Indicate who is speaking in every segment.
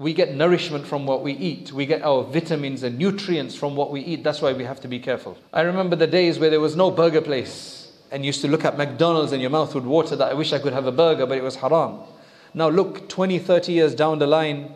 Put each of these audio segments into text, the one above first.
Speaker 1: we get nourishment from what we eat. We get our vitamins and nutrients from what we eat. That's why we have to be careful. I remember the days where there was no burger place and you used to look at McDonald's and your mouth would water that I wish I could have a burger, but it was haram. Now look, 20, 30 years down the line,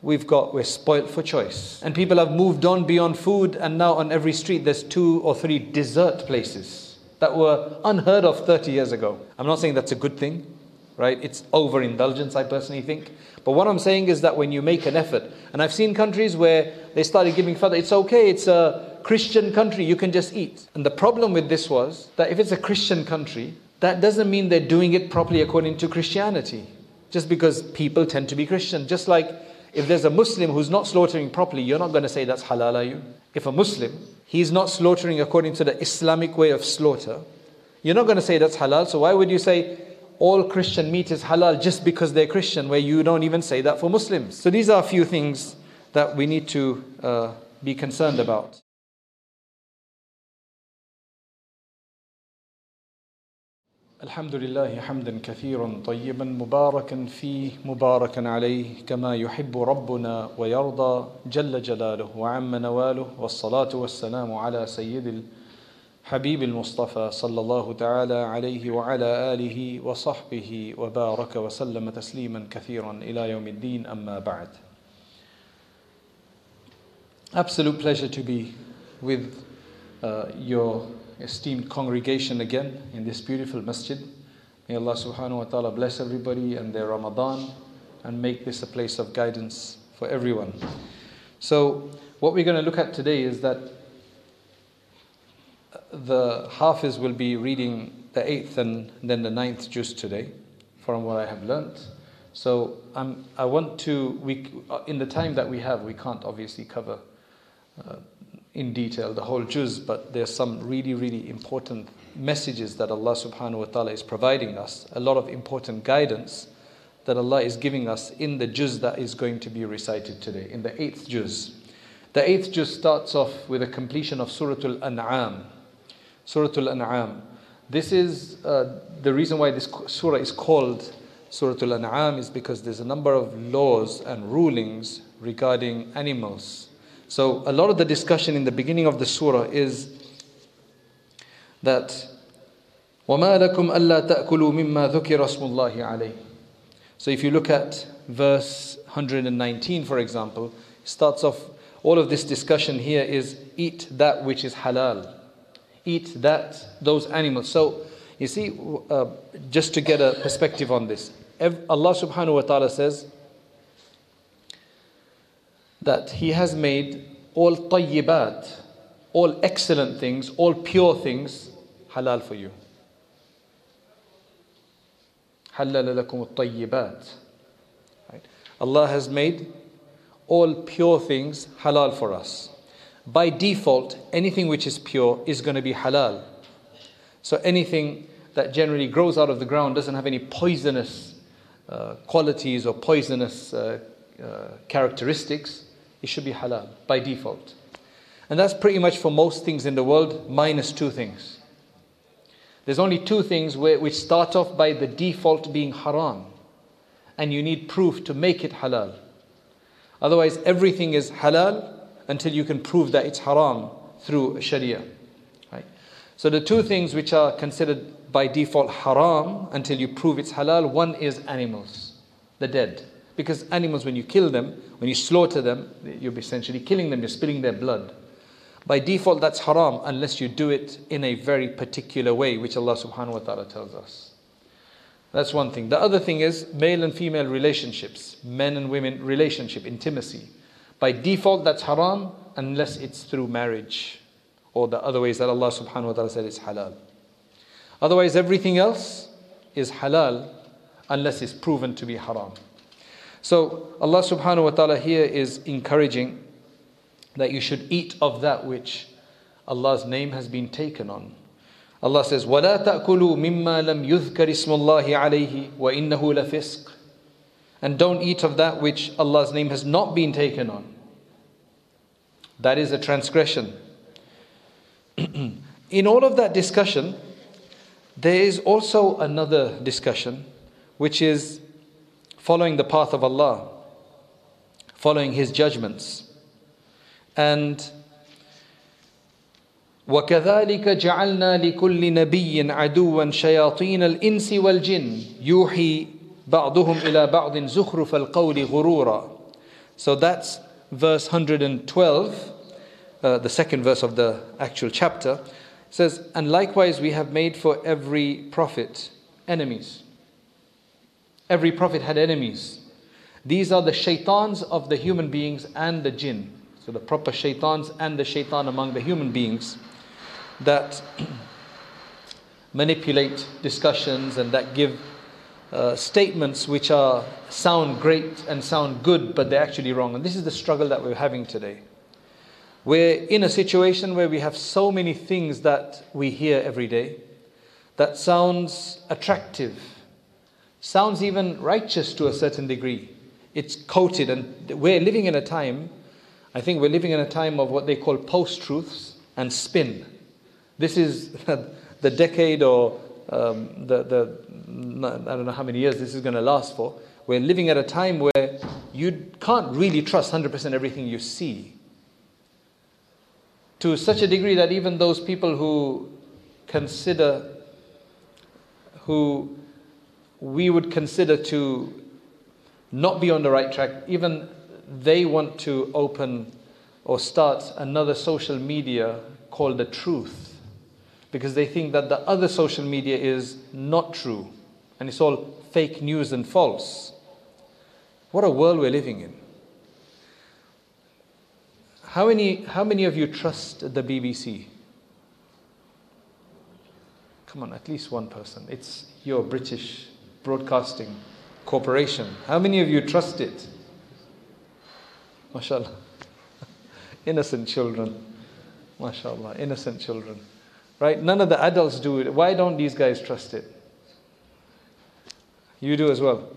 Speaker 1: we've got, we're spoilt for choice. And people have moved on beyond food, and now on every street there's two or three dessert places that were unheard of 30 years ago. I'm not saying that's a good thing, right? It's overindulgence, I personally think. But what I'm saying is that when you make an effort, and I've seen countries where they started giving fatwa, it's okay, it's a Christian country, you can just eat. And the problem with this was that if it's a Christian country, that doesn't mean they're doing it properly according to Christianity. Just because people tend to be Christian. Just like if there's a Muslim who's not slaughtering properly, you're not going to say that's halal, are you? If a Muslim, he's not slaughtering according to the Islamic way of slaughter, you're not going to say that's halal. So why would you say all Christian meat is halal just because they're Christian, where you don't even say that for Muslims. So these are a few things that we need to uh, be concerned about. الحمد لله حمدا كثيرا طيبا مباركا فيه مباركا عليه كما يحب ربنا ويرضى جل جلاله وعم نواله والصلاه والسلام على سيد حبيب المصطفى صلى الله تعالى عليه وعلى آله وصحبه وبارك وسلم تسليما كثيرا إلى يوم الدين أما بعد Absolute pleasure to be with uh, your esteemed congregation again in this beautiful masjid. May Allah subhanahu wa ta'ala bless everybody and their Ramadan and make this a place of guidance for everyone. So, what we're going to look at today is that the Hafiz will be reading the eighth and then the ninth juz today, from what I have learnt. So I'm, I want to, we, uh, in the time that we have, we can't obviously cover uh, in detail the whole juz, but there's some really, really important messages that Allah subhanahu wa ta'ala is providing us, a lot of important guidance that Allah is giving us in the juz that is going to be recited today, in the eighth juz. The eighth juz starts off with a completion of Surah Al An'am. Surah Al An'am. This is uh, the reason why this surah is called Surah Al An'am is because there's a number of laws and rulings regarding animals. So, a lot of the discussion in the beginning of the surah is that وَمَا لَكُمْ أَلَّا تَأْكُلُوا مِمَّا ذُكِرَ اسْمُ اللَّهِ عَلَيْهِ So if you look at verse 119 for example, starts off, all of this discussion here is eat that which is halal eat that those animals. So you see, uh, just to get a perspective on this, Allah subhanahu wa ta'ala says that He has made all tayyibat, all excellent things, all pure things, halal for you. حلل لكم الطيبات. Right? Allah has made all pure things halal for us by default, anything which is pure is going to be halal. So anything that generally grows out of the ground doesn't have any poisonous uh, qualities or poisonous uh, uh, characteristics, it should be halal by default. And that's pretty much for most things in the world, minus two things. There's only two things where, which start off by the default being haram, and you need proof to make it halal. Otherwise, everything is halal until you can prove that it's haram through Sharia. Right? So the two things which are considered by default haram until you prove it's halal, one is animals, the dead. Because animals, when you kill them, when you slaughter them, you're essentially killing them, you're spilling their blood. By default, that's haram unless you do it in a very particular way, which Allah subhanahu wa ta'ala tells us. That's one thing. The other thing is male and female relationships, men and women relationship, intimacy. By default, that's haram unless it's through marriage or the other ways that Allah subhanahu wa ta'ala said is halal. Otherwise, everything else is halal unless it's proven to be haram. So, Allah subhanahu wa ta'ala here is encouraging that you should eat of that which Allah's name has been taken on. Allah says, وَلَا تَأْكُلُوا مِمَّا لَمْ يُذْكَرِ اسْمُ اللَّهِ عَلَيْهِ وَإِنَّهُ لَفِسْقٌ and don't eat of that which Allah's name has not been taken on. That is a transgression. In all of that discussion, there is also another discussion, which is following the path of Allah. following his judgments. And وكذلك جعلنا لكل نبي عدوا شياطين الإنس والجن يوحي بعضهم إلى بعض زخرف القول غرورا So that's verse 112, uh, the second verse of the actual chapter. It says, And likewise we have made for every prophet enemies. Every prophet had enemies. These are the shaitans of the human beings and the jinn. So the proper shaitans and the shaitan among the human beings that manipulate discussions and that give uh, statements which are sound great and sound good, but they're actually wrong. And this is the struggle that we're having today. We're in a situation where we have so many things that we hear every day that sounds attractive, sounds even righteous to a certain degree. It's coated, and we're living in a time, I think we're living in a time of what they call post truths and spin. This is the decade or um, the, the, I don't know how many years this is going to last for. We're living at a time where you can't really trust 100% everything you see. To such a degree that even those people who consider, who we would consider to not be on the right track, even they want to open or start another social media called the truth because they think that the other social media is not true and it's all fake news and false. What a world we're living in. How many, how many of you trust the BBC? Come on, at least one person. It's your British Broadcasting Corporation. How many of you trust it? MashaAllah. innocent children. MashaAllah. Innocent children. Right? None of the adults do it. Why don't these guys trust it? You do as well.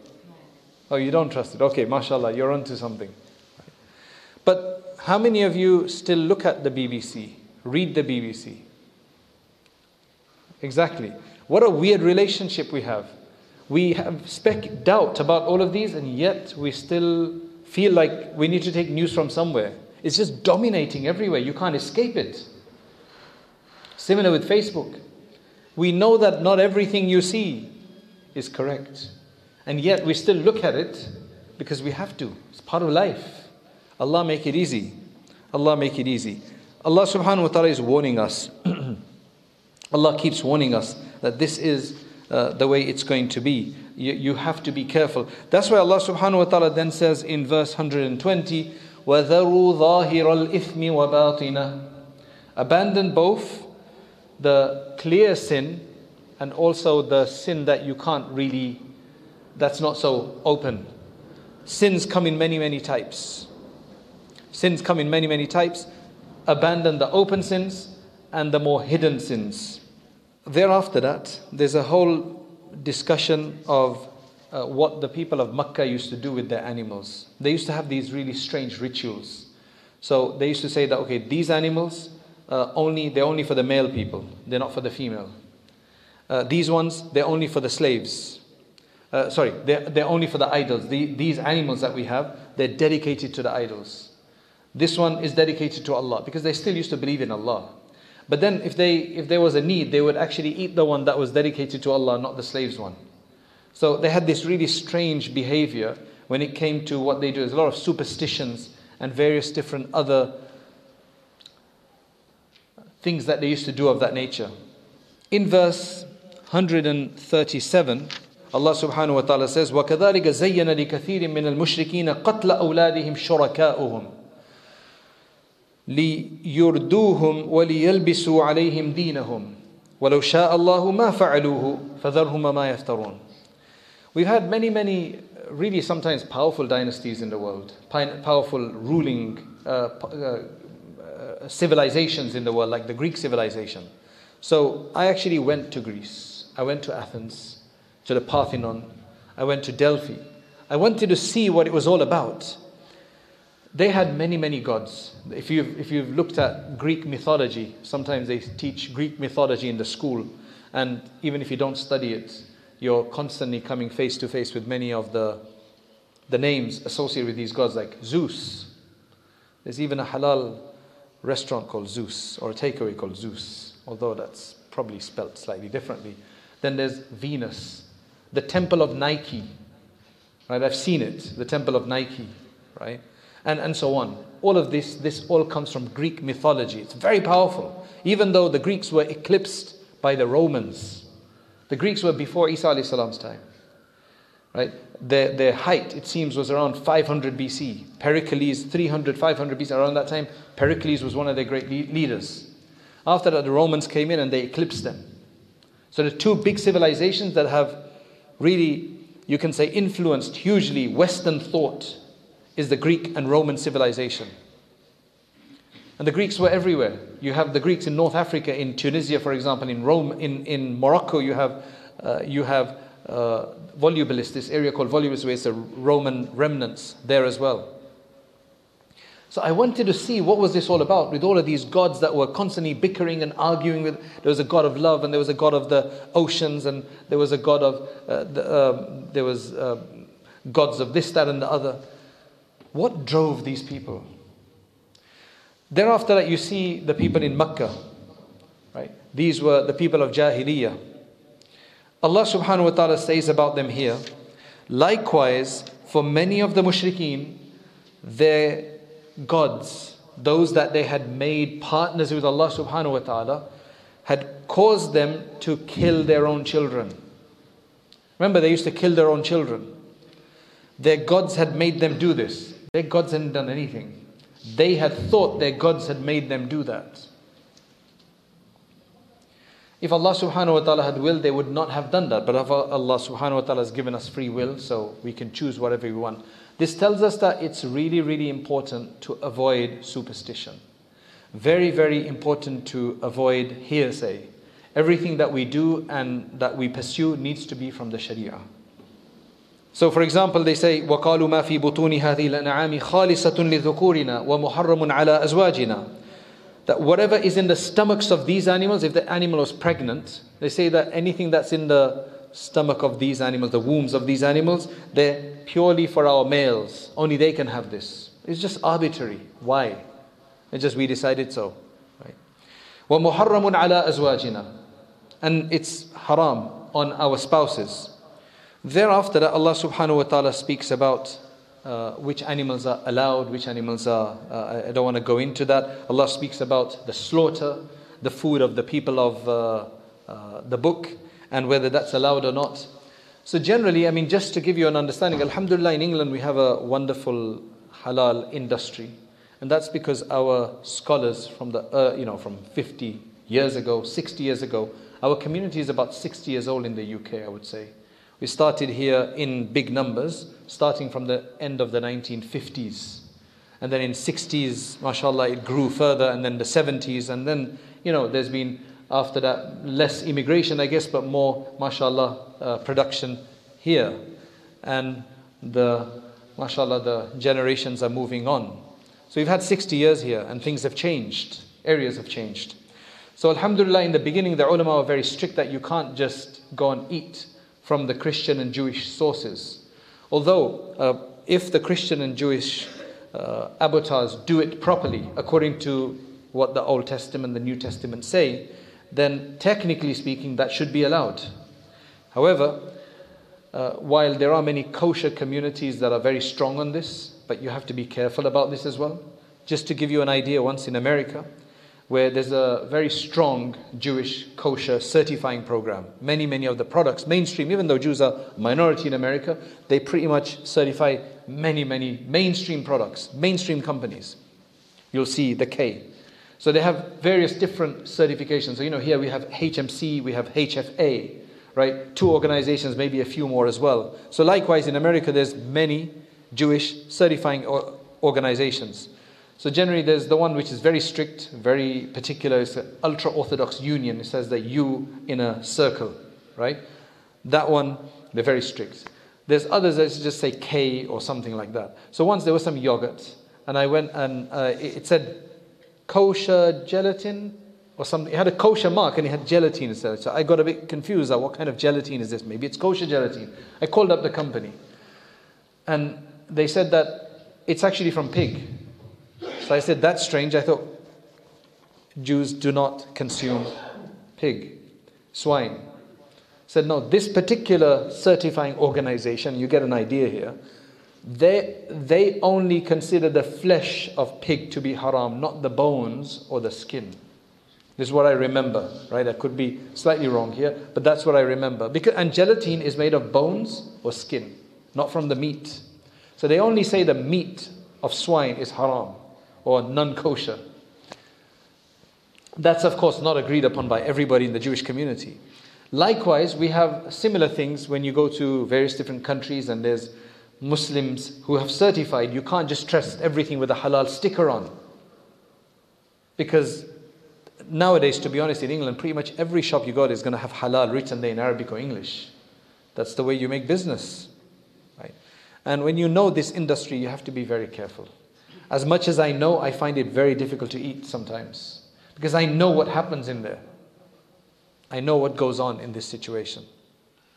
Speaker 1: Oh, you don't trust it. Okay, mashallah, you're onto something. But how many of you still look at the BBC, read the BBC? Exactly. What a weird relationship we have. We have spec doubt about all of these, and yet we still feel like we need to take news from somewhere. It's just dominating everywhere. You can't escape it. Similar with Facebook. We know that not everything you see is correct. And yet we still look at it because we have to. It's part of life. Allah make it easy. Allah make it easy. Allah subhanahu wa ta'ala is warning us. Allah keeps warning us that this is uh, the way it's going to be. You, you, have to be careful. That's why Allah subhanahu wa ta'ala then says in verse 120, وَذَرُوا ظَاهِرَ الْإِثْمِ وَبَاطِنَهُ Abandon both the clear sin and also the sin that you can't really, that's not so open. Sins come in many, many types. Sins come in many, many types. Abandon the open sins and the more hidden sins. Thereafter that, there's a whole discussion of uh, what the people of Makkah used to do with their animals. They used to have these really strange rituals. So they used to say that, okay, these animals, uh, only they're only for the male people. They're not for the female. Uh, these ones they're only for the slaves. Uh, sorry, they're, they're only for the idols. The, these animals that we have, they're dedicated to the idols. This one is dedicated to Allah because they still used to believe in Allah. But then, if they if there was a need, they would actually eat the one that was dedicated to Allah, not the slaves one. So they had this really strange behavior when it came to what they do. There's a lot of superstitions and various different other things that they used to do of that nature. In verse 137, Allah subhanahu wa ta'ala says, وَكَذَلِكَ زَيَّنَ لِكَثِيرٍ مِّنَ الْمُشْرِكِينَ قَتْلَ أَوْلَادِهِمْ شُرَكَاؤُهُمْ لِيُرْدُوهُمْ وَلِيَلْبِسُوا عَلَيْهِمْ دِينَهُمْ وَلَوْ شَاءَ اللَّهُ مَا فَعَلُوهُ فَذَرْهُمْ مَا يَفْتَرُونَ We've had many, many really sometimes powerful dynasties in the world, powerful ruling uh, uh, civilizations in the world, like the Greek civilization. So I actually went to Greece. I went to Athens, to the Parthenon. I went to Delphi. I wanted to see what it was all about. They had many, many gods. If you've, if you've looked at Greek mythology, sometimes they teach Greek mythology in the school. And even if you don't study it, you're constantly coming face to face with many of the the names associated with these gods, like Zeus. There's even a halal restaurant called Zeus, or a takeaway called Zeus, although that's probably spelt slightly differently. Then there's Venus, the temple of Nike. Right? I've seen it, the temple of Nike, right? And, and so on. All of this, this all comes from Greek mythology. It's very powerful. Even though the Greeks were eclipsed by the Romans. The Greeks were before Isa salam's time. Right? Their, their height, it seems, was around 500 BC. Pericles, 300, 500 BC, around that time, Pericles was one of their great leaders. After that, the Romans came in and they eclipsed them. So the two big civilizations that have really, you can say, influenced hugely Western thought is the Greek and Roman civilization. And the Greeks were everywhere. You have the Greeks in North Africa, in Tunisia, for example, in Rome, in, in Morocco, you have, uh, you have uh, Volubilis, this area called Volubilis, where it's the Roman remnants there as well. So I wanted to see what was this all about with all of these gods that were constantly bickering and arguing with. There was a god of love, and there was a god of the oceans, and there was a god of uh, the, um, there was uh, gods of this, that, and the other. What drove these people? Thereafter, that you see the people in Mecca, right? These were the people of Jahiliyyah. Allah subhanahu wa ta'ala says about them here, likewise, for many of the mushrikeen, their gods, those that they had made partners with Allah subhanahu wa ta'ala, had caused them to kill their own children. Remember, they used to kill their own children. Their gods had made them do this. Their gods hadn't done anything. They had thought their gods had made them do that. If Allah subhanahu wa ta'ala had willed, they would not have done that. But Allah subhanahu wa ta'ala has given us free will, so we can choose whatever we want. This tells us that it's really, really important to avoid superstition. Very, very important to avoid hearsay. Everything that we do and that we pursue needs to be from the Sharia. So, for example, they say, وَقَالُوا مَا فِي بُطُونِ هَذِهِ الْأَنْعَامِ خَالِصَةٌ لِذُكُورِنَا وَمُحَرَّمٌ عَلَى أَزْوَاجِنَا That whatever is in the stomachs of these animals, if the animal was pregnant, they say that anything that's in the stomach of these animals, the wombs of these animals, they're purely for our males. Only they can have this. It's just arbitrary. Why? It's just we decided so. Right? وَمُحَرَّمٌ عَلَى أَزْوَاجِنَا And it's haram on our spouses. Thereafter, Allah subhanahu wa ta'ala speaks about uh, which animals are allowed, which animals are, uh, I don't want to go into that. Allah speaks about the slaughter, the food of the people of uh, uh the book, and whether that's allowed or not. So, generally, I mean, just to give you an understanding, Alhamdulillah, in England we have a wonderful halal industry. And that's because our scholars from the, uh, you know, from 50 years ago, 60 years ago, our community is about 60 years old in the UK, I would say. We started here in big numbers, starting from the end of the 1950s. And then in 60s, mashallah, it grew further, and then the 70s, and then, you know, there's been after that, less immigration, I guess, but more, mashallah, uh, production here. And the, mashallah, the generations are moving on. So we've had 60 years here, and things have changed. Areas have changed. So, alhamdulillah, in the beginning, the ulama were very strict that you can't just go and eat from the Christian and Jewish sources. Although, uh, if the Christian and Jewish uh, abattoirs do it properly, according to what the Old Testament and the New Testament say, then technically speaking, that should be allowed. However, uh, while there are many kosher communities that are very strong on this, but you have to be careful about this as well. Just to give you an idea, once in America, where there's a very strong Jewish kosher certifying program. Many, many of the products, mainstream, even though Jews are a minority in America, they pretty much certify many, many mainstream products, mainstream companies. You'll see the K. So they have various different certifications. So, you know, here we have HMC, we have HFA, right? Two organizations, maybe a few more as well. So, likewise, in America, there's many Jewish certifying organizations. So, generally, there's the one which is very strict, very particular. It's the Ultra Orthodox Union. It says the U in a circle, right? That one, they're very strict. There's others that just say K or something like that. So, once there was some yogurt, and I went and uh, it said kosher gelatin or something. It had a kosher mark and it had gelatin instead. So I got a bit confused. Like, What kind of gelatin is this? Maybe it's kosher gelatin. I called up the company. And they said that it's actually from pig. So I said, that's strange. I thought Jews do not consume pig, swine. Said, no, this particular certifying organization, you get an idea here, they, they only consider the flesh of pig to be haram, not the bones or the skin. This is what I remember, right? I could be slightly wrong here, but that's what I remember. Because, and gelatin is made of bones or skin, not from the meat. So they only say the meat of swine is haram or non kosher. That's, of course, not agreed upon by everybody in the Jewish community. Likewise, we have similar things when you go to various different countries and there's Muslims who have certified you can't just trust everything with a halal sticker on. Because nowadays, to be honest, in England, pretty much every shop you go to is going to have halal written there in Arabic or English. That's the way you make business. Right? And when you know this industry, you have to be very careful. As much as I know, I find it very difficult to eat sometimes because I know what happens in there. I know what goes on in this situation.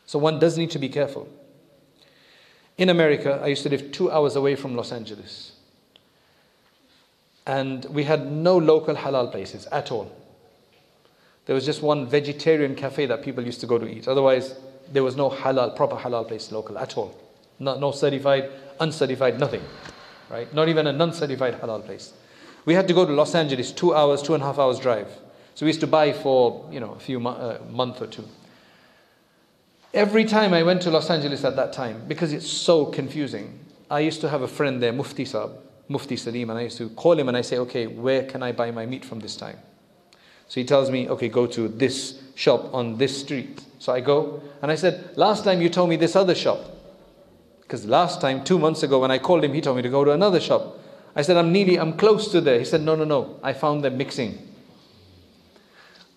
Speaker 1: So one does need to be careful. In America, I used to live two hours away from Los Angeles. And we had no local halal places at all. There was just one vegetarian cafe that people used to go to eat. Otherwise, there was no halal, proper halal place local at all. No, no certified, uncertified, nothing right? Not even a non-certified halal place. We had to go to Los Angeles, two hours, two and a half hours drive. So we used to buy for, you know, a few uh, month or two. Every time I went to Los Angeles at that time, because it's so confusing, I used to have a friend there, Mufti Saab, Mufti Salim, and I used to call him and I say, okay, where can I buy my meat from this time? So he tells me, okay, go to this shop on this street. So I go, and I said, last time you told me this other shop. Because last time, two months ago, when I called him, he told me to go to another shop. I said, I'm nearly, I'm close to there. He said, No, no, no. I found them mixing.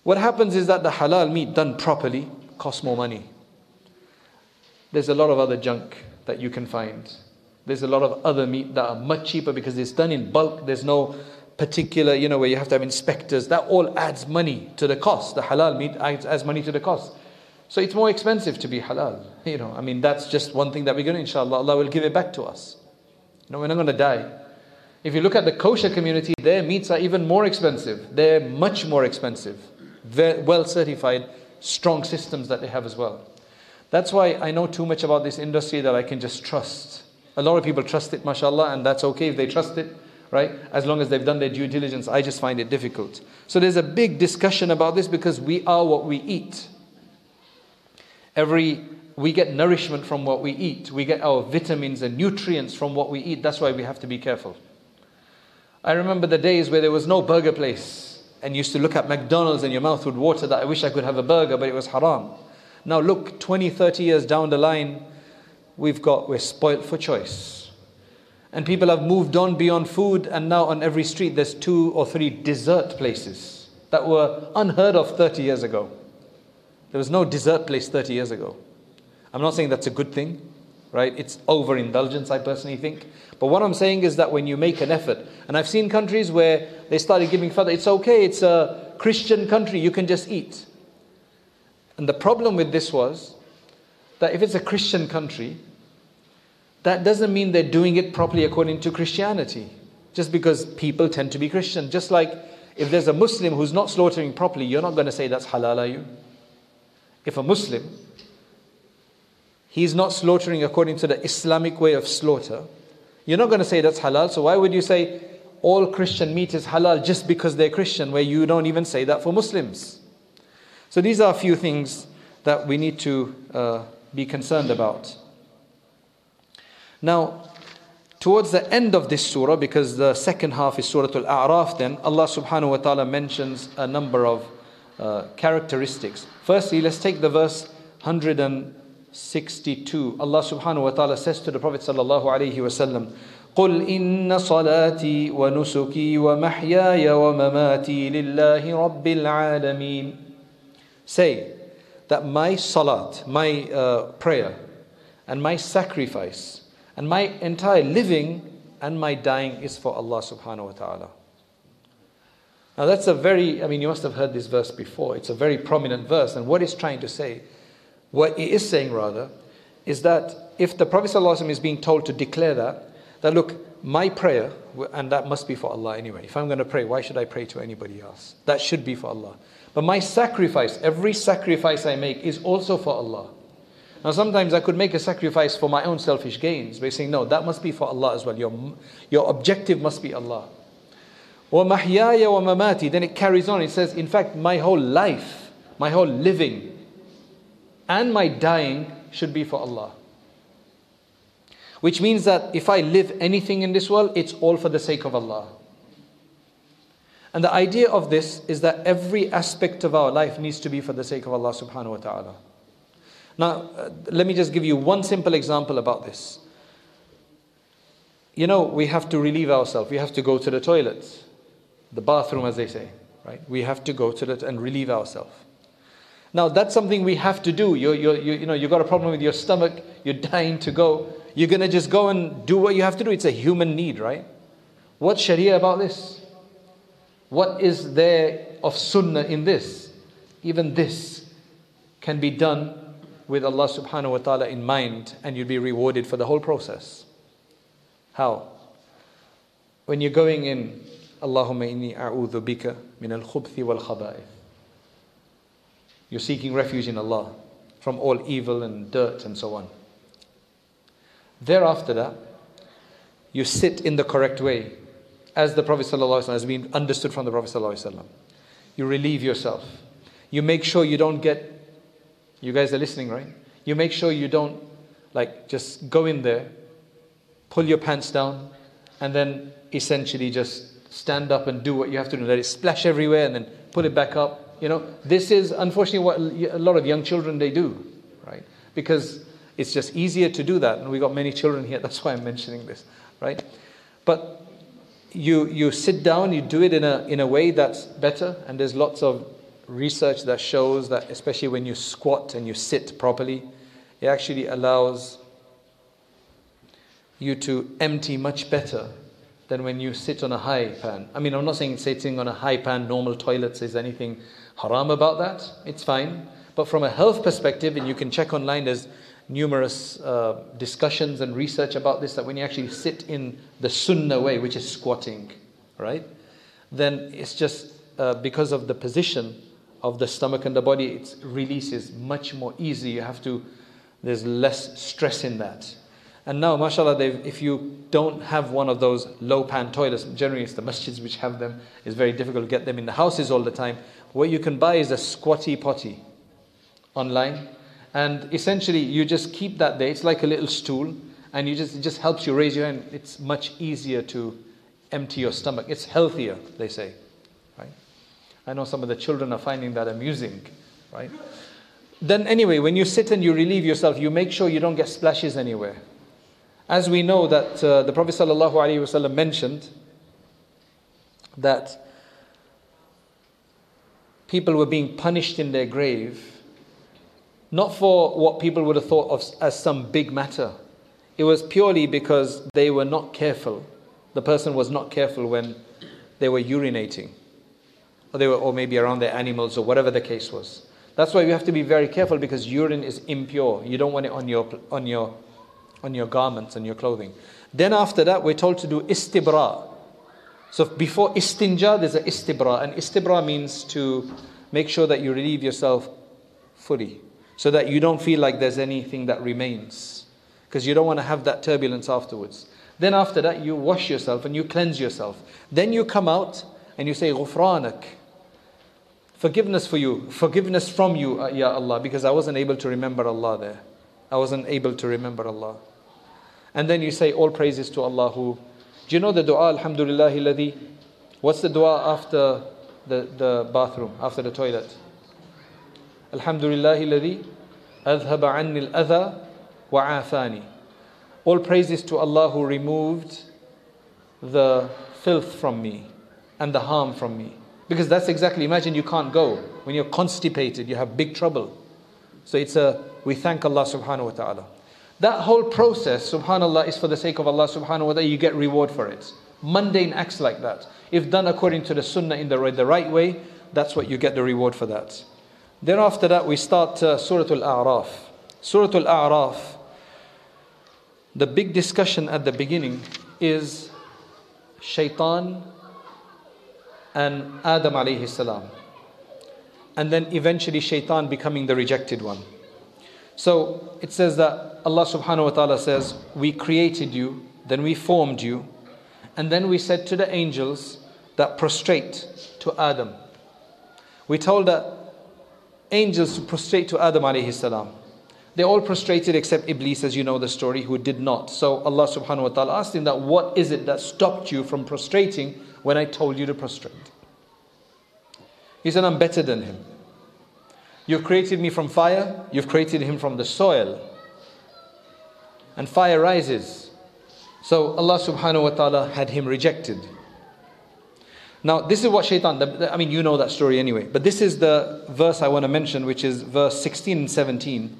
Speaker 1: What happens is that the halal meat done properly costs more money. There's a lot of other junk that you can find. There's a lot of other meat that are much cheaper because it's done in bulk. There's no particular, you know, where you have to have inspectors. That all adds money to the cost. The halal meat adds, adds money to the cost. So it's more expensive to be halal. You know, I mean, that's just one thing that we're going to, inshallah, Allah will give it back to us. You know, we're not going to die. If you look at the kosher community, their meats are even more expensive. They're much more expensive. Very well certified, strong systems that they have as well. That's why I know too much about this industry that I can just trust. A lot of people trust it, mashallah, and that's okay if they trust it, right? As long as they've done their due diligence. I just find it difficult. So there's a big discussion about this because we are what we eat. Every we get nourishment from what we eat. We get our vitamins and nutrients from what we eat. That's why we have to be careful. I remember the days where there was no burger place and you used to look at McDonald's and your mouth would water that I wish I could have a burger, but it was haram. Now look, 20, 30 years down the line, we've got, we're spoilt for choice. And people have moved on beyond food, and now on every street there's two or three dessert places that were unheard of 30 years ago. There was no dessert place 30 years ago. I'm not saying that's a good thing, right? It's overindulgence, I personally think. But what I'm saying is that when you make an effort, and I've seen countries where they started giving fatwa, it's okay, it's a Christian country, you can just eat. And the problem with this was that if it's a Christian country, that doesn't mean they're doing it properly according to Christianity. Just because people tend to be Christian. Just like if there's a Muslim who's not slaughtering properly, you're not going to say that's halal, are you? If a Muslim, he's not slaughtering according to the Islamic way of slaughter, you're not going to say that's halal. So why would you say all Christian meat is halal just because they're Christian, where you don't even say that for Muslims? So these are a few things that we need to uh, be concerned about. Now, towards the end of this surah, because the second half is Surah Al A'raf, then Allah subhanahu wa ta'ala mentions a number of uh, characteristics. Firstly, let's take the verse 162. Allah subhanahu wa ta'ala says to the Prophet sallallahu alayhi wasallam, قل إن صلاتي ونسكي ومحياي ومماتي لله رب العالمين Say that my salat, my uh, prayer, and my sacrifice, and my entire living and my dying is for Allah subhanahu wa ta'ala. Now, that's a very, I mean, you must have heard this verse before. It's a very prominent verse. And what it's trying to say, what it is saying rather, is that if the Prophet ﷺ is being told to declare that, that look, my prayer, and that must be for Allah anyway. If I'm going to pray, why should I pray to anybody else? That should be for Allah. But my sacrifice, every sacrifice I make, is also for Allah. Now, sometimes I could make a sacrifice for my own selfish gains by saying, no, that must be for Allah as well. Your, your objective must be Allah. Or mahyaya or mamati. Then it carries on. It says, in fact, my whole life, my whole living, and my dying should be for Allah. Which means that if I live anything in this world, it's all for the sake of Allah. And the idea of this is that every aspect of our life needs to be for the sake of Allah subhanahu wa ta'ala. Now, uh, let me just give you one simple example about this. You know, we have to relieve ourselves, we have to go to the toilet the bathroom, as they say, right? We have to go to it and relieve ourselves. Now, that's something we have to do. You, you, you, you know, you've got a problem with your stomach, you're dying to go. You're going to just go and do what you have to do. It's a human need, right? What's Sharia about this? What is there of Sunnah in this? Even this can be done with Allah subhanahu wa ta'ala in mind and you'll be rewarded for the whole process. How? When you're going in, Allahumma inni a'udhu bika min al-khubthi wal khaba'ith. You're seeking refuge in Allah from all evil and dirt and so on. Thereafter that, you sit in the correct way, as the Prophet has been understood from the Prophet. You relieve yourself. You make sure you don't get, you guys are listening, right? You make sure you don't like just go in there, pull your pants down, and then essentially just stand up and do what you have to do. Let it splash everywhere and then pull it back up. You know, this is unfortunately what a lot of young children they do, right? Because it's just easier to do that. And we've got many children here, that's why I'm mentioning this, right? But you, you sit down, you do it in a, in a way that's better, and there's lots of research that shows that, especially when you squat and you sit properly, it actually allows you to empty much better than when you sit on a high pan. I mean, I'm not saying sitting on a high pan, normal toilets, is anything haram about that. It's fine. But from a health perspective, and you can check online, there's numerous uh, discussions and research about this that when you actually sit in the sunnah way, which is squatting, right, then it's just uh, because of the position of the stomach and the body, it releases much more easy. You have to, there's less stress in that. And now, mashallah, if you don't have one of those low pan toilets, generally it's the masjids which have them, it's very difficult to get them in the houses all the time. What you can buy is a squatty potty online and essentially, you just keep that there. It's like a little stool, and you just it just helps you raise your hand. It's much easier to empty your stomach. It's healthier, they say. Right? I know some of the children are finding that amusing, right? Then anyway, when you sit and you relieve yourself, you make sure you don't get splashes anywhere. As we know that uh, the Prophet ﷺ mentioned that people were being punished in their grave not for what people would have thought of as some big matter. It was purely because they were not careful. The person was not careful when they were urinating, or they were, or maybe around their animals, or whatever the case was. That's why we have to be very careful because urine is impure. You don't want it on your on your on your garments and your clothing. Then after that, we're told to do istibra. So before istinja, there's an istibra, and istibra means to make sure that you relieve yourself fully so that you don't feel like there's anything that remains because you don't want to have that turbulence afterwards. Then after that, you wash yourself and you cleanse yourself. Then you come out and you say, Ghufranak. Forgiveness for you, forgiveness from you, uh, Ya Allah, because I wasn't able to remember Allah there. I wasn't able to remember Allah. And then you say, All praises to Allah who. Do you know the dua, Alhamdulillah, ladhi? What's the dua after the, the bathroom, after the toilet? Alhamdulillah, ladhi adhaba anni al-adha wa'afani. All praises to Allah who removed the filth from me and the harm from me. Because that's exactly, imagine you can't go. When you're constipated, you have big trouble. So it's a, we thank Allah subhanahu wa ta'ala. That whole process, subhanAllah, is for the sake of Allah subhanahu wa ta'ala. You get reward for it. Mundane acts like that. If done according to the sunnah in the, the right way, that's what you get the reward for that. Then after that, we start uh, Surah Al-A'raf. Surah Al-A'raf the big discussion at the beginning is shaitan and Adam alayhi salam. And then eventually shaitan becoming the rejected one. So it says that Allah subhanahu wa ta'ala says, We created you, then we formed you, and then we said to the angels that prostrate to Adam. We told the angels to prostrate to Adam alayhi salam. They all prostrated except Iblis, as you know the story, who did not. So Allah subhanahu wa ta'ala asked him that what is it that stopped you from prostrating when I told you to prostrate? He said, I'm better than him. You've created me from fire, you've created him from the soil. And fire rises. So Allah subhanahu wa ta'ala had him rejected. Now, this is what shaitan, I mean, you know that story anyway, but this is the verse I want to mention, which is verse 16 and 17.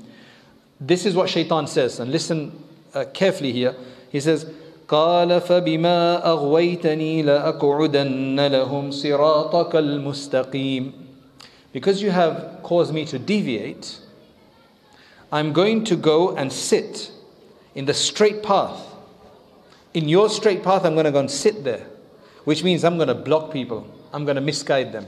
Speaker 1: This is what shaitan says, and listen uh, carefully here. He says, قال فبما أغويتني لأقعدن لهم صراطك المستقيم Because you have caused me to deviate, I'm going to go and sit in the straight path. In your straight path, I'm going to go and sit there, which means I'm going to block people, I'm going to misguide them.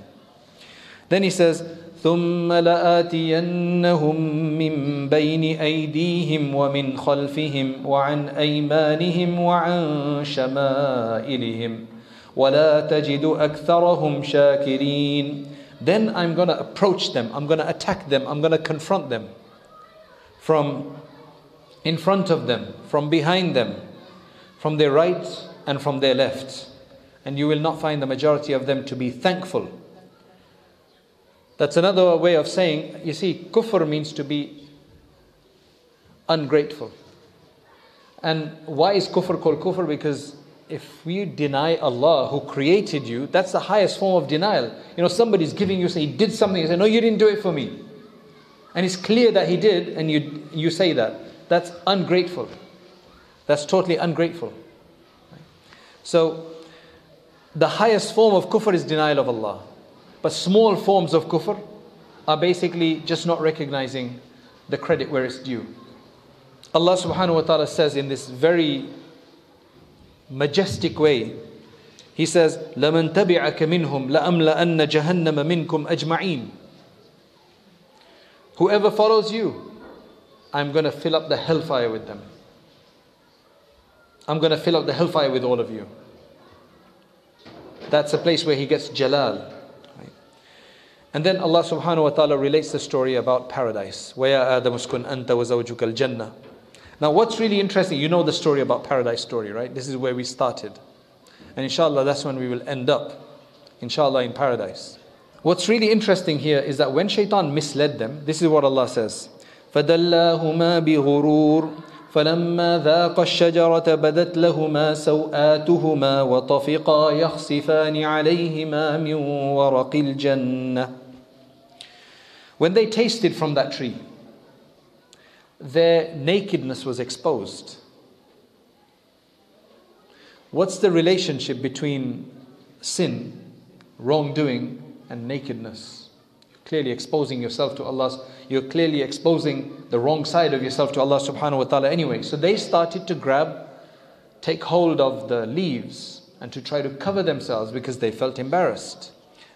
Speaker 1: Then he says, ثم لآتينهم من بين أيديهم ومن خلفهم وعن أيمانهم وعن شمائلهم ولا تجد أكثرهم شاكرين then I'm going to approach them, I'm going to attack them, I'm going to confront them from in front of them, from behind them, from their right and from their left. And you will not find the majority of them to be thankful that's another way of saying, you see, kufr means to be ungrateful. And why is kufr called kufr? Because if you deny Allah who created you, that's the highest form of denial. You know, somebody's giving you, say, he did something, you say, no, you didn't do it for me. And it's clear that he did, and you, you say that. That's ungrateful. That's totally ungrateful. So, the highest form of kufr is denial of Allah. But small forms of kufr are basically just not recognizing the credit where it's due. Allah subhanahu wa ta'ala says in this very majestic way, He says, لَمَن تَبِعَكَ مِنْهُمْ لَأَمْلَأَنَّ جَهَنَّمَ مِنْكُمْ أَجْمَعِينَ Whoever follows you, I'm going to fill up the hellfire with them. I'm going to fill up the hellfire with all of you. That's a place where he gets jalal. And then Allah subhanahu wa ta'ala relates the story about paradise. وَيَا آدَمُ اسْكُنْ أَنْتَ وَزَوْجُكَ الْجَنَّةِ Now what's really interesting, you know the story about paradise story, right? This is where we started. And inshallah that's when we will end up. Inshallah in paradise. What's really interesting here is that when shaitan misled them, this is what Allah says. فَدَلَّاهُمَا بِغُرُورٍ فلما ذاق الشجرة بدت لهما سوآتهما وطفقا يخصفان عليهما من ورق الجنة When they tasted from that tree, their nakedness was exposed. What's the relationship between sin, wrongdoing, and nakedness? You're clearly exposing yourself to Allah's, you're clearly exposing the wrong side of yourself to Allah subhanahu wa ta'ala anyway. So they started to grab, take hold of the leaves and to try to cover themselves because they felt embarrassed.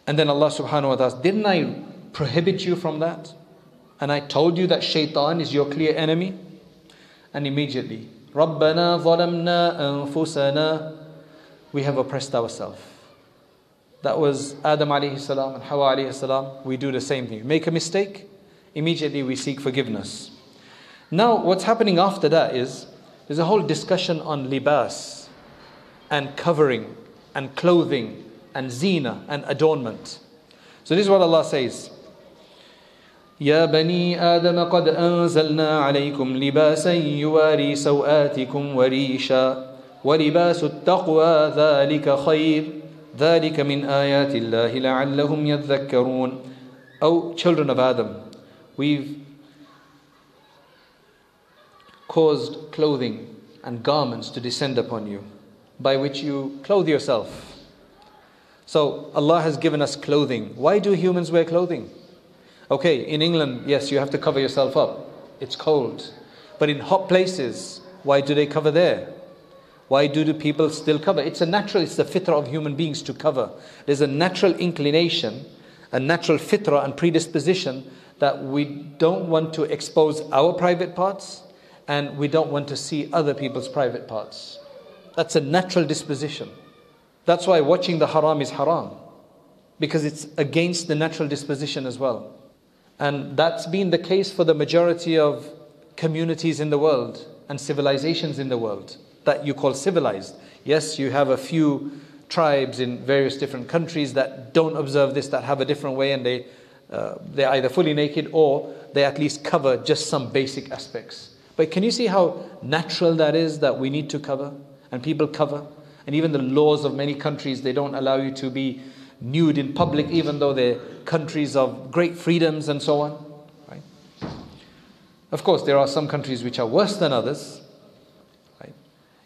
Speaker 1: And then Allah subhanahu wa ta'ala, didn't I prohibit you from that? And I told you that shaitan is your clear enemy? And immediately, رَبَّنَا ظَلَمْنَا أَنفُسَنَا We have oppressed ourselves. That was Adam alayhi salam and Hawa alayhi salam. We do the same thing. Make a mistake, immediately we seek forgiveness. Now, what's happening after that is there's a whole discussion on libas and covering and clothing and zina and adornment. So, this is what Allah says. يا بني آدم قد أنزلنا عليكم لباسا يواري سوآتكم وريشا ولباس التقوى ذلك خير ذلك من آيات الله لعلهم يذكرون O children of Adam, we've caused clothing and garments to descend upon you by which you clothe yourself. So Allah has given us clothing. Why do humans wear clothing? Okay, in England, yes, you have to cover yourself up. It's cold. But in hot places, Why do they cover there? Why do the people still cover? It's a natural, it's the fitrah of human beings to cover. There's a natural inclination, a natural fitrah and predisposition that we don't want to expose our private parts and we don't want to see other people's private parts. That's a natural disposition. That's why watching the haram is haram, because it's against the natural disposition as well. And that's been the case for the majority of communities in the world and civilizations in the world that you call civilized. Yes, you have a few tribes in various different countries that don't observe this, that have a different way, and they, uh, they're either fully naked or they at least cover just some basic aspects. But can you see how natural that is that we need to cover and people cover? And even the laws of many countries, they don't allow you to be nude in public, even though they're countries of great freedoms and so on. Right? Of course, there are some countries which are worse than others. Right?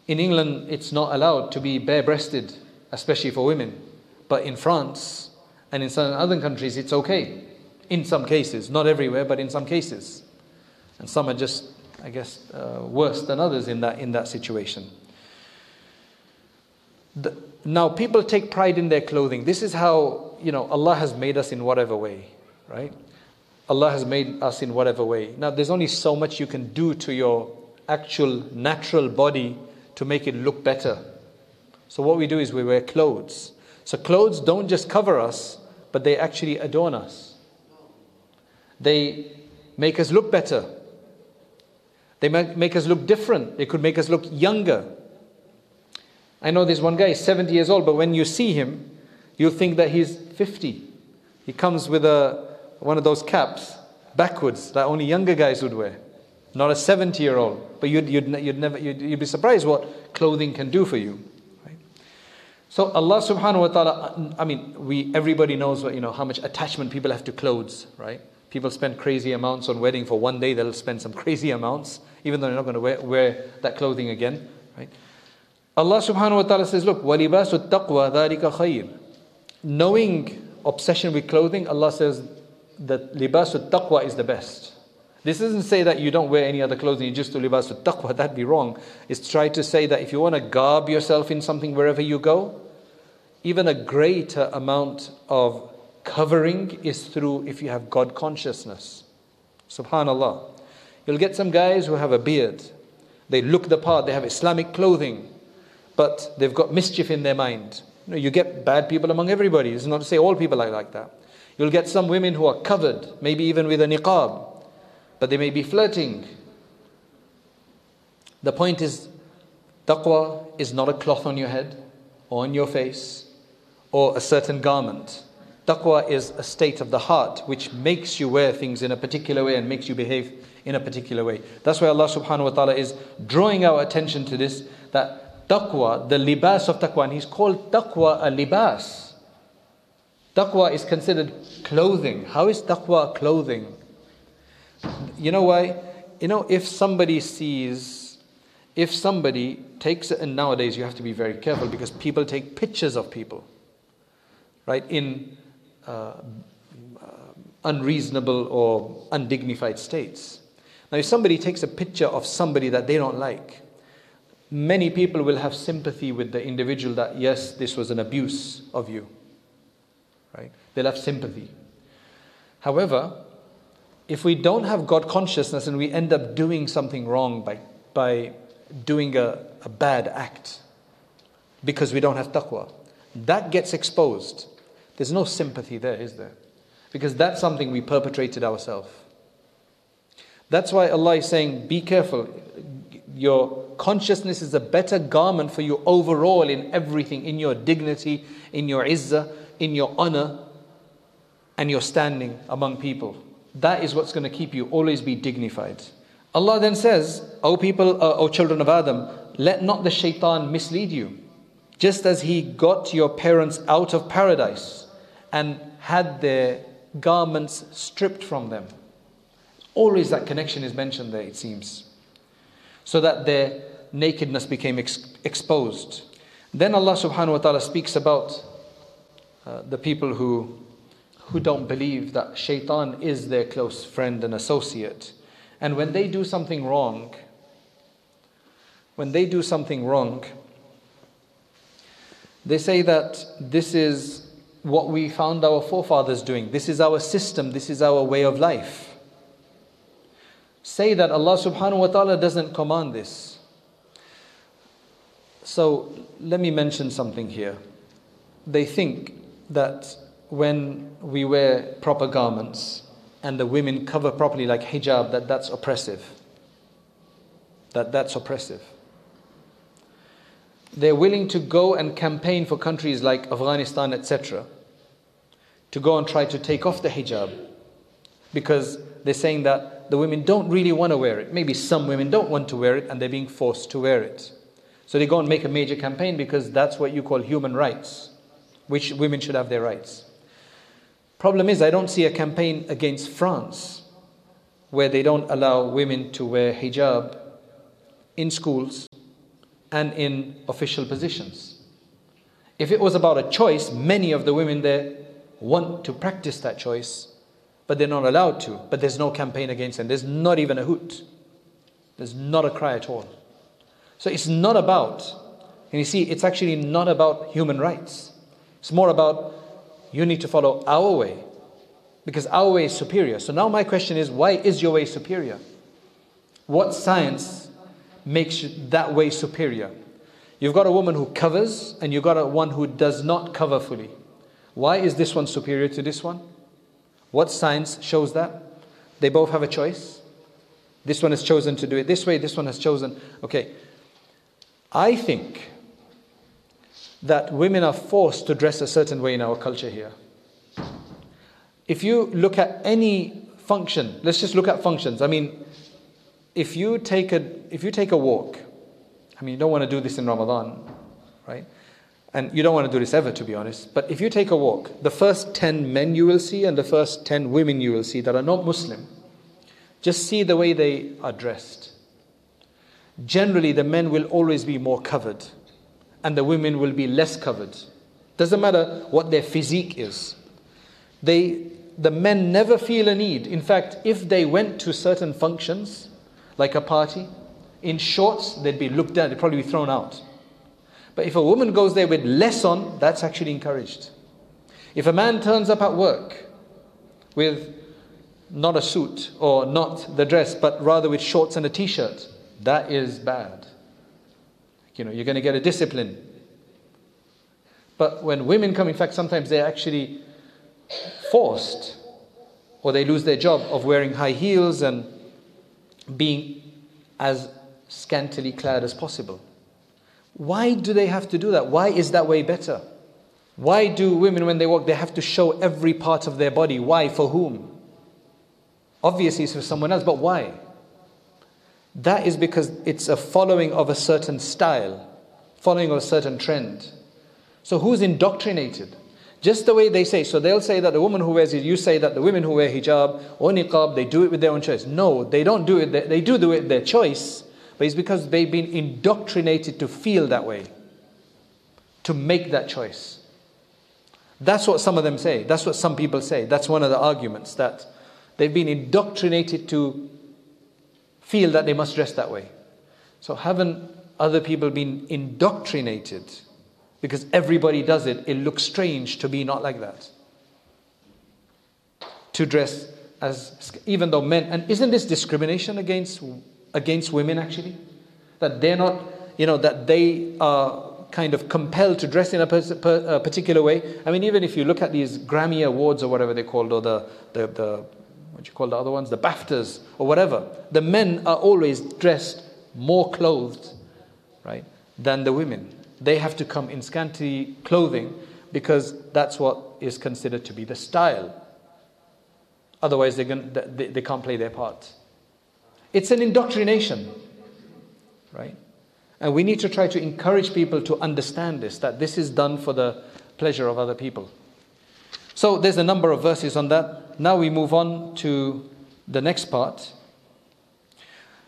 Speaker 1: In England, it's not allowed to be bare breasted, especially for women. But in France and in some other countries, it's okay. In some cases, not everywhere, but in some cases. And some are just, I guess, uh, worse than others in that, in that situation. The, now, people take pride in their clothing. This is how, you know, Allah has made us in whatever way, right? Allah has made us in whatever way. Now, there's only so much you can do to your actual natural body to make it look better. So, what we do is we wear clothes. So, clothes don't just cover us, but they actually adorn us. They make us look better. They make us look different. They could make us look younger. I know this one guy is 70 years old, but when you see him, you'll think that he's 50. He comes with a, one of those caps backwards that only younger guys would wear. Not a 70 year old. But you'd, you'd, you'd, never, you'd, you'd be surprised what clothing can do for you. So Allah subhanahu wa ta'ala, I mean, we, everybody knows what, you know, how much attachment people have to clothes, right? People spend crazy amounts on wedding for one day, they'll spend some crazy amounts, even though they're not going to wear, wear that clothing again, right? Allah subhanahu wa ta'ala says, Look, walibasu taqwa dharika khayr. Knowing obsession with clothing, Allah says that libasu taqwa is the best. This doesn't say that you don't wear any other clothing, you just do libasu taqwa, that'd be wrong. It's try to say that if you want to garb yourself in something wherever you go, even a greater amount of covering is through if you have God consciousness. Subhanallah. You'll get some guys who have a beard. They look the part, they have Islamic clothing but they've got mischief in their mind. You, know, you get bad people among everybody. It's not to say all people are like that. You'll get some women who are covered, maybe even with a niqab, but they may be flirting. The point is, taqwa is not a cloth on your head or on your face or a certain garment. Taqwa is a state of the heart which makes you wear things in a particular way and makes you behave in a particular way. That's why Allah subhanahu wa ta'ala is drawing our attention to this that taqwa, the libas of taqwa, and he's called taqwa a libas. Taqwa is considered clothing. How is taqwa clothing? You know why? You know, if somebody sees, if somebody takes, and nowadays you have to be very careful because people take pictures of people, right, in uh, unreasonable or undignified states. Now, if somebody takes a picture of somebody that they don't like, many people will have sympathy with the individual that, yes, this was an abuse of you. Right? They'll have sympathy. However, if we don't have God consciousness and we end up doing something wrong by, by doing a, a bad act because we don't have taqwa, that gets exposed. There's no sympathy there, is there? Because that's something we perpetrated ourselves. That's why Allah is saying, be careful your consciousness is a better garment for you overall in everything, in your dignity, in your izzah, in your honor, and your standing among people. That is what's going to keep you always be dignified. Allah then says, O people, uh, O children of Adam, let not the shaitan mislead you. Just as he got your parents out of paradise and had their garments stripped from them. Always that connection is mentioned there, it seems so that their nakedness became ex- exposed. Then Allah subhanahu wa ta'ala speaks about uh, the people who, who don't believe that shaitan is their close friend and associate. And when they do something wrong, when they do something wrong, they say that this is what we found our forefathers doing. This is our system, this is our way of life. Say that Allah subhanahu wa ta'ala doesn't command this. So let me mention something here. They think that when we wear proper garments and the women cover properly like hijab that that's oppressive. That that's oppressive they're willing to go and campaign for countries like Afghanistan, etc., to go and try to take off the hijab because they're saying that the women don't really want to wear it. Maybe some women don't want to wear it and they're being forced to wear it. So they go and make a major campaign because that's what you call human rights, which women should have their rights. Problem is, I don't see a campaign against France where they don't allow women to wear hijab in schools and in official positions. If it was about a choice, many of the women there want to practice that choice, but they're not allowed to. But there's no campaign against them. There's not even a hoot. There's not a cry at all. So it's not about, and you see, it's actually not about human rights. It's more about you need to follow our way because our way is superior. So now my question is why is your way superior? What science makes that way superior. You've got a woman who covers, and you've got a one who does not cover fully. Why is this one superior to this one? What science shows that? They both have a choice. This one has chosen to do it this way, this one has chosen. Okay. I think that women are forced to dress a certain way in our culture here. If you look at any function, let's just look at functions. I mean, if you take a if you take a walk, I mean you don't want to do this in Ramadan, right? And you don't want to do this ever to be honest, but if you take a walk, the first 10 men you will see and the first 10 women you will see that are not Muslim, just see the way they are dressed. Generally the men will always be more covered and the women will be less covered. Doesn't matter what their physique is. They the men never feel a need. In fact, if they went to certain functions, like a party. In shorts, they'd be looked at, they'd probably be thrown out. But if a woman goes there with less on, that's actually encouraged. If a man turns up at work with not a suit or not the dress, but rather with shorts and a t shirt, that is bad. You know, you're going to get a discipline. But when women come, in fact, sometimes they're actually forced or they lose their job of wearing high heels and being as scantily clad as possible. Why do they have to do that? Why is that way better? Why do women, when they walk, they have to show every part of their body? Why? For whom? Obviously, it's for someone else, but why? That is because it's a following of a certain style, following of a certain trend. So, who's indoctrinated? Just the way they say. So they'll say that the woman who wears it, you say that the women who wear hijab or niqab, they do it with their own choice. No, they don't do it. They do do it their choice, but it's because they've been indoctrinated to feel that way, to make that choice. That's what some of them say. That's what some people say. That's one of the arguments that they've been indoctrinated to feel that they must dress that way. So haven't other people been indoctrinated? because everybody does it, it looks strange to be not like that. To dress as, even though men, and isn't this discrimination against, against women actually? That they're not, you know, that they are kind of compelled to dress in a, a particular way. I mean, even if you look at these Grammy Awards or whatever they're called, or the, the, the what you call the other ones, the BAFTAs or whatever, the men are always dressed more clothed, right, than the women they have to come in scanty clothing because that's what is considered to be the style. Otherwise, they're going they, they can't play their part. It's an indoctrination, right? And we need to try to encourage people to understand this, that this is done for the pleasure of other people. So there's a number of verses on that. Now we move on to the next part.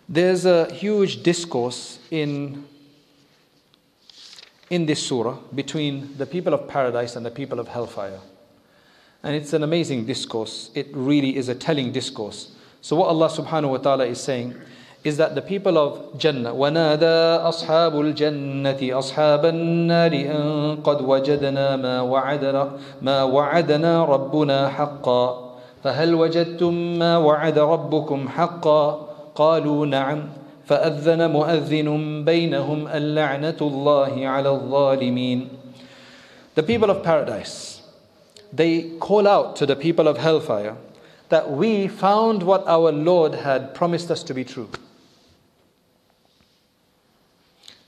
Speaker 1: There's a huge discourse in in this surah between the people of paradise and the people of hellfire. And it's an amazing discourse. It really is a telling discourse. So, what Allah subhanahu wa ta'ala is saying, is that the people of Jannah ونادى أصحاب الجنة أصحاب النار أن قد وجدنا ما وعدنا ما وعدنا ربنا حقا فهل وجدتم ما وعد ربكم حقا قالوا نعم فأذن مؤذن بينهم اللعنة الله على الظالمين The people of paradise they call out to the people of hellfire that we found what our Lord had promised us to be true.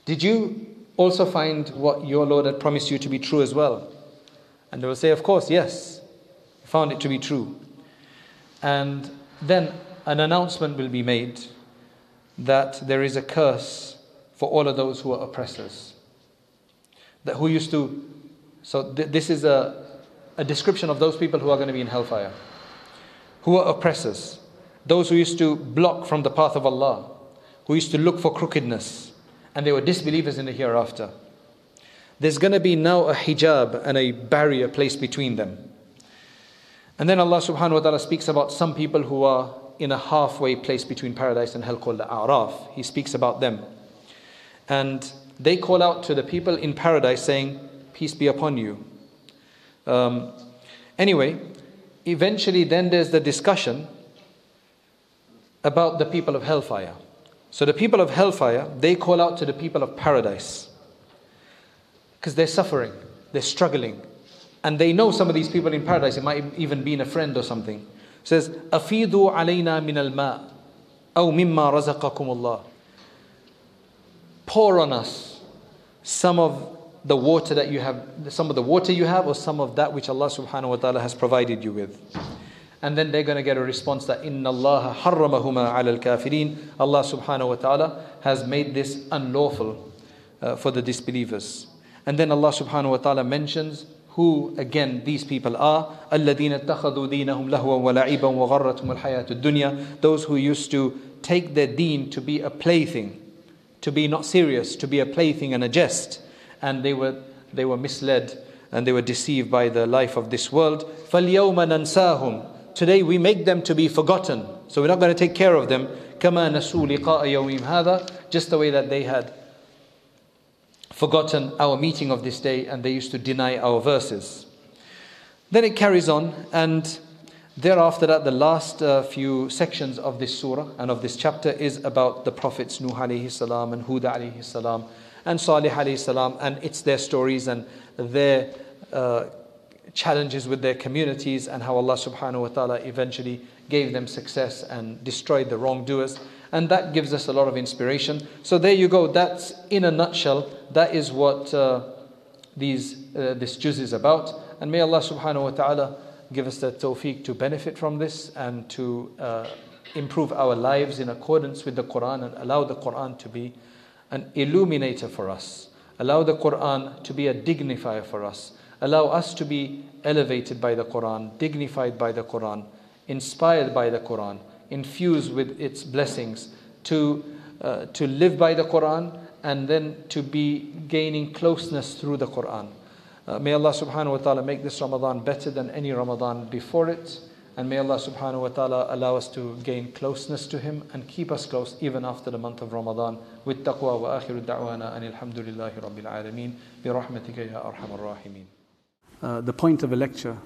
Speaker 1: Did you also find what your Lord had promised you to be true as well? And they will say, Of course, yes, found it to be true. And then an announcement will be made that there is a curse for all of those who are oppressors. That who used to, so th- this is a, a description of those people who are going to be in hellfire, who are oppressors, those who used to block from the path of Allah, who used to look for crookedness, and they were disbelievers in the hereafter. There's going to be now a hijab and a barrier placed between them. And then Allah subhanahu wa ta'ala speaks about some people who are in a halfway place between paradise and hell called the A'raf. He speaks about them. And they call out to the people in paradise saying, Peace be upon you. Um, anyway, eventually, then there's the discussion about the people of hellfire. So the people of hellfire, they call out to the people of paradise because they're suffering, they're struggling, and they know some of these people in paradise. It might even be a friend or something. It says, "Afidu alayna min al-ma, aw mimma razaqakum Allah." Pour on us some of the water that you have, some of the water you have, or some of that which Allah Subhanahu wa Taala has provided you with. And then they're going to get a response that Inna Allah harramahuma ala al-kafirin. Allah Subhanahu wa Taala has made this unlawful uh, for the disbelievers. And then Allah Subhanahu wa Taala mentions who again these people are الذين اتخذوا دينهم لهوا ولعبا وغرتهم الحياة الدنيا those who used to take their deen to be a plaything to be not serious to be a plaything and a jest and they were they were misled and they were deceived by the life of this world فاليوم ننساهم today we make them to be forgotten so we're not going to take care of them كما نسوا لقاء يومهم هذا just the way that they had forgotten our meeting of this day and they used to deny our verses. Then it carries on, and thereafter that, the last uh, few sections of this surah and of this chapter is about the prophets Nuh alayhi salam and Hud alayhi salam and Salih salam, and it's their stories and their uh, challenges with their communities and how Allah subhanahu wa ta'ala eventually gave them success and destroyed the wrongdoers and that gives us a lot of inspiration. So there you go. That's in a nutshell. That is what uh, these uh, this juz is about. And may Allah Subhanahu wa Taala give us the tawfiq to benefit from this and to uh, improve our lives in accordance with the Quran and allow the Quran to be an illuminator for us. Allow the Quran to be a dignifier for us. Allow us to be elevated by the Quran, dignified by the Quran, inspired by the Quran infused with its blessings, to, uh, to live by the Quran and then to be gaining closeness through the Quran. Uh, may Allah subhanahu wa ta'ala make this Ramadan better than any Ramadan before it. And may Allah subhanahu wa ta'ala allow us to gain closeness to Him and keep us close even after the month of Ramadan. With taqwa wa akhiru da'wana and alhamdulillahi rabbil alameen bi rahmatika ya arhamar.
Speaker 2: Uh, the point of a lecture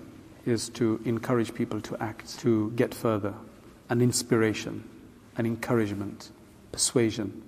Speaker 2: is to encourage people to act, to get further, an inspiration, an encouragement, persuasion.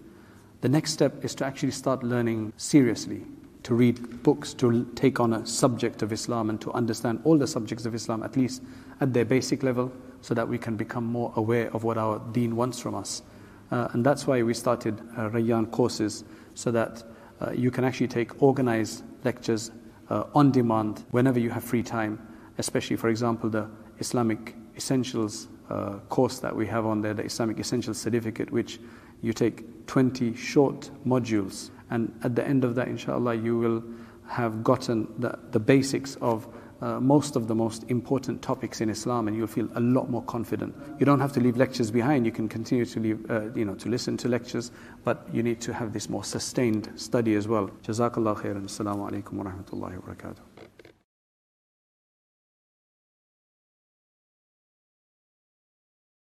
Speaker 2: The next step is to actually start learning seriously, to read books, to take on a subject of Islam and to understand all the subjects of Islam, at least at their basic level, so that we can become more aware of what our deen wants from us. Uh, and that's why we started uh, Rayyan courses, so that uh, you can actually take organized lectures uh, on demand whenever you have free time, especially, for example, the Islamic Essentials uh, course that we have on there, the Islamic Essentials Certificate, which you take 20 short modules. And at the end of that, inshallah, you will have gotten the, the basics of uh, most of the most important topics in Islam, and you'll feel a lot more confident. You don't have to leave lectures behind. You can continue to leave, uh, you know, to listen to lectures, but you need to have this more sustained study as well. Jazakallah khairan. Assalamu alaikum wa rahmatullahi wa barakatuh.